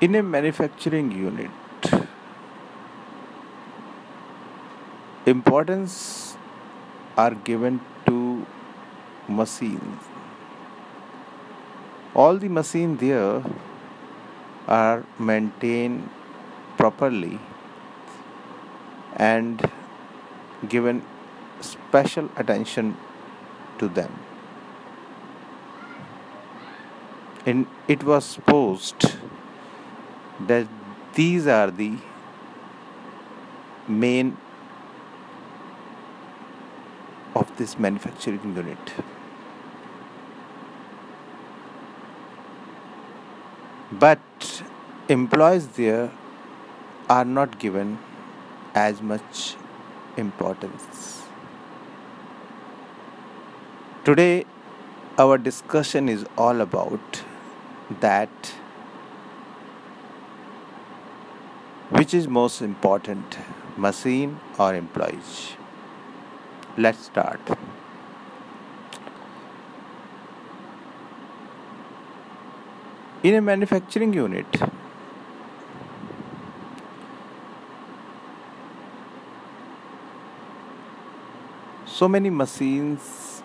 In a manufacturing unit, importance are given to machines. All the machines there are maintained properly and given special attention to them. And it was supposed that these are the main of this manufacturing unit. But employees there are not given as much importance. Today, our discussion is all about that which is most important machine or employees? Let's start. In a manufacturing unit so many machines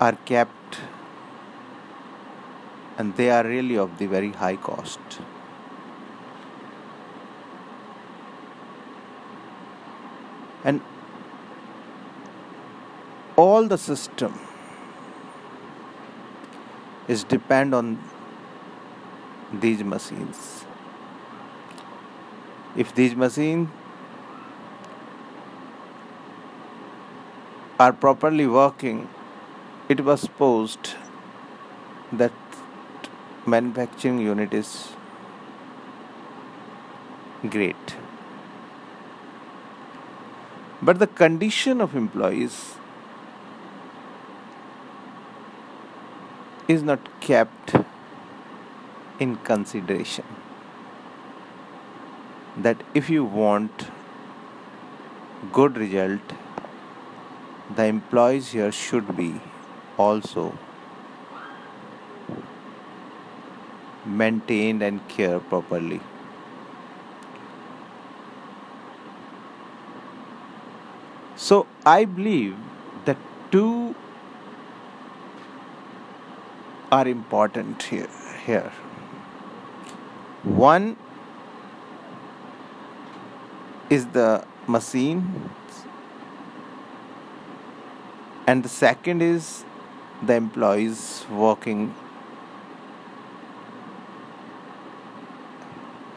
are kept and they are really of the very high cost and all the system is depend on these machines. If these machines are properly working it was supposed that manufacturing unit is great but the condition of employees is not kept in consideration. That if you want good result the employees here should be also maintained and cared properly So I believe that two are important here. Here, one is the machine, and the second is the employees working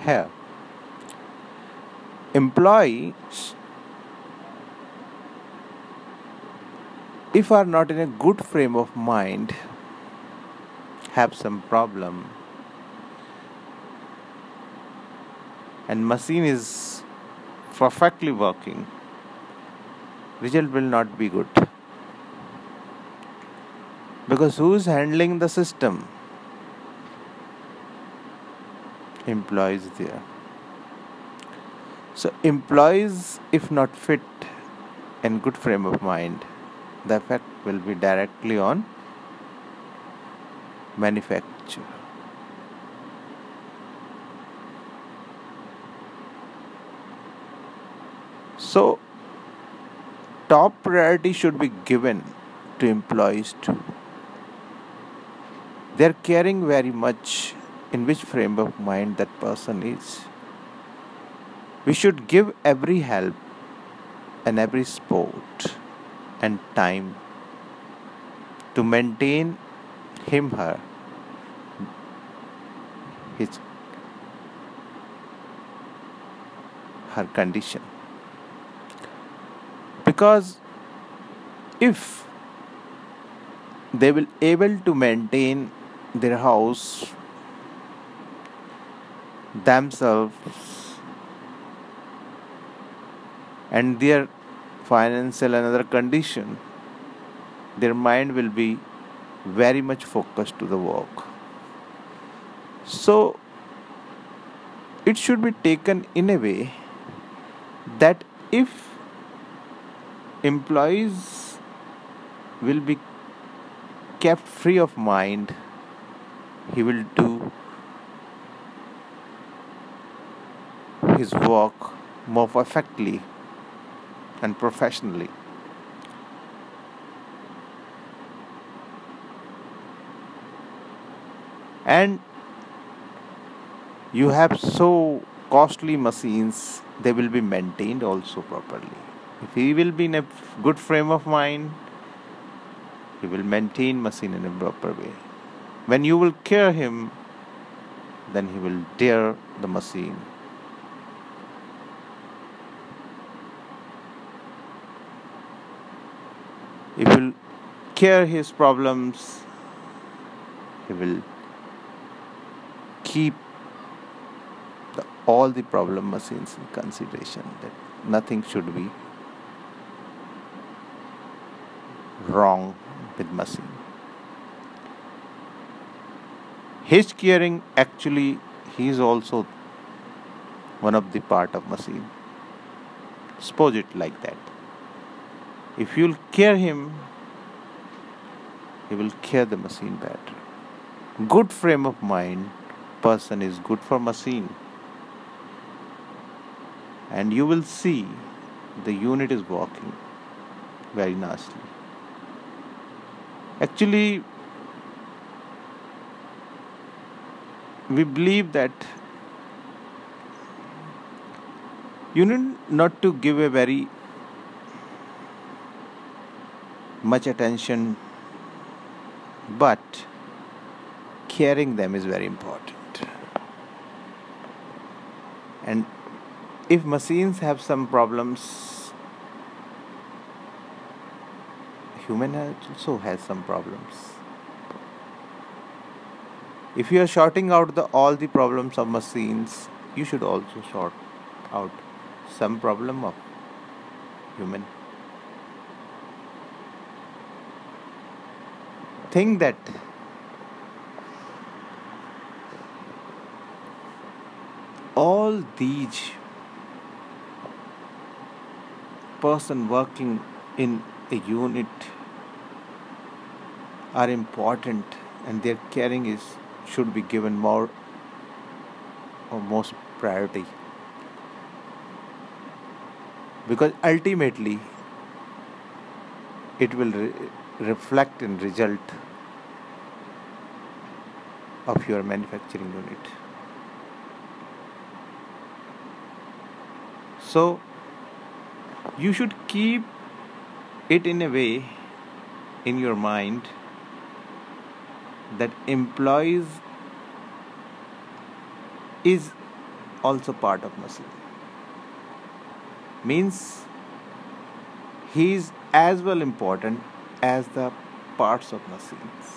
here. Employees if are not in a good frame of mind have some problem. And machine is perfectly working. Result will not be good. Because who is handling the system? Employees there. So employees if not fit and good frame of mind the effect will be directly on manufacture so top priority should be given to employees too. They're caring very much in which frame of mind that person is. We should give every help and every support and time to maintain him her his her condition. Because if they will able to maintain their house themselves and their financial and other condition, their mind will be very much focused to the work. So it should be taken in a way that if employees will be kept free of mind, he will do his work more perfectly and professionally. And you have so costly machines, they will be maintained also properly. If he will be in a good frame of mind, he will maintain machine in a proper way. When you will care him, then he will dare the machine. You will care his problems, he will keep the, all the problem machines in consideration that nothing should be wrong with machine. His caring actually he is also one of the part of machine. Suppose it like that. If you'll care him, he will care the machine better. Good frame of mind person is good for machine. And you will see the unit is working very nicely. Actually, we believe that you need not to give a very much attention but caring them is very important. And if machines have some problems human also has some problems. If you are sorting out the all the problems of machines you should also sort out some problem of human think that all these person working in a unit are important and their caring is should be given more or most priority. Because ultimately it will re- reflect in result of your manufacturing unit. So you should keep it in a way in your mind that employees is also part of muscle. Means he is as well important as the parts of machines.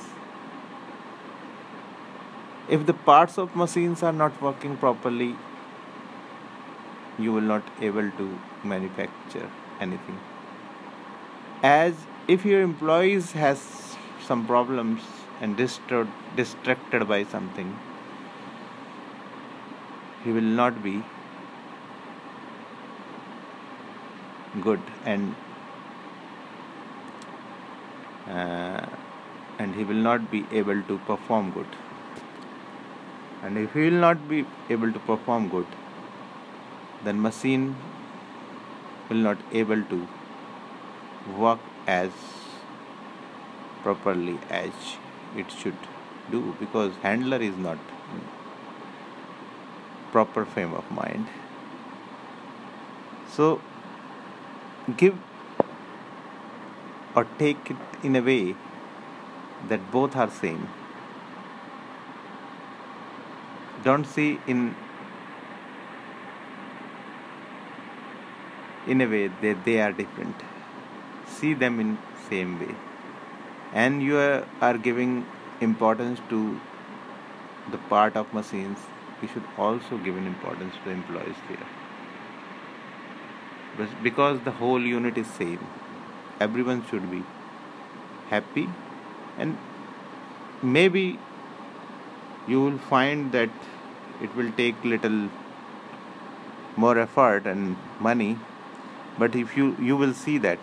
If the parts of machines are not working properly you will not able to manufacture anything. As if your employees has some problems and disturbed, distracted by something he will not be good and uh, and he will not be able to perform good. And if he will not be able to perform good then machine will not able to work as properly as it should do because handler is not proper frame of mind. So give or take it in a way that both are same. Don't see in in a way that they are different. See them in same way. And you are giving importance to the part of machines. You should also give an importance to employees here. Because the whole unit is same everyone should be happy. And maybe you will find that it will take little more effort and money. But if you you will see that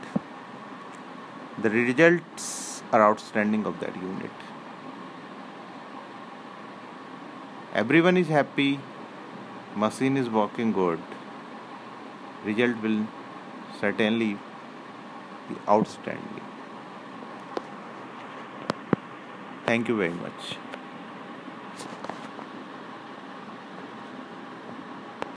the results are outstanding of that unit. Everyone is happy. Machine is working good. Result will certainly outstanding. Thank you very much.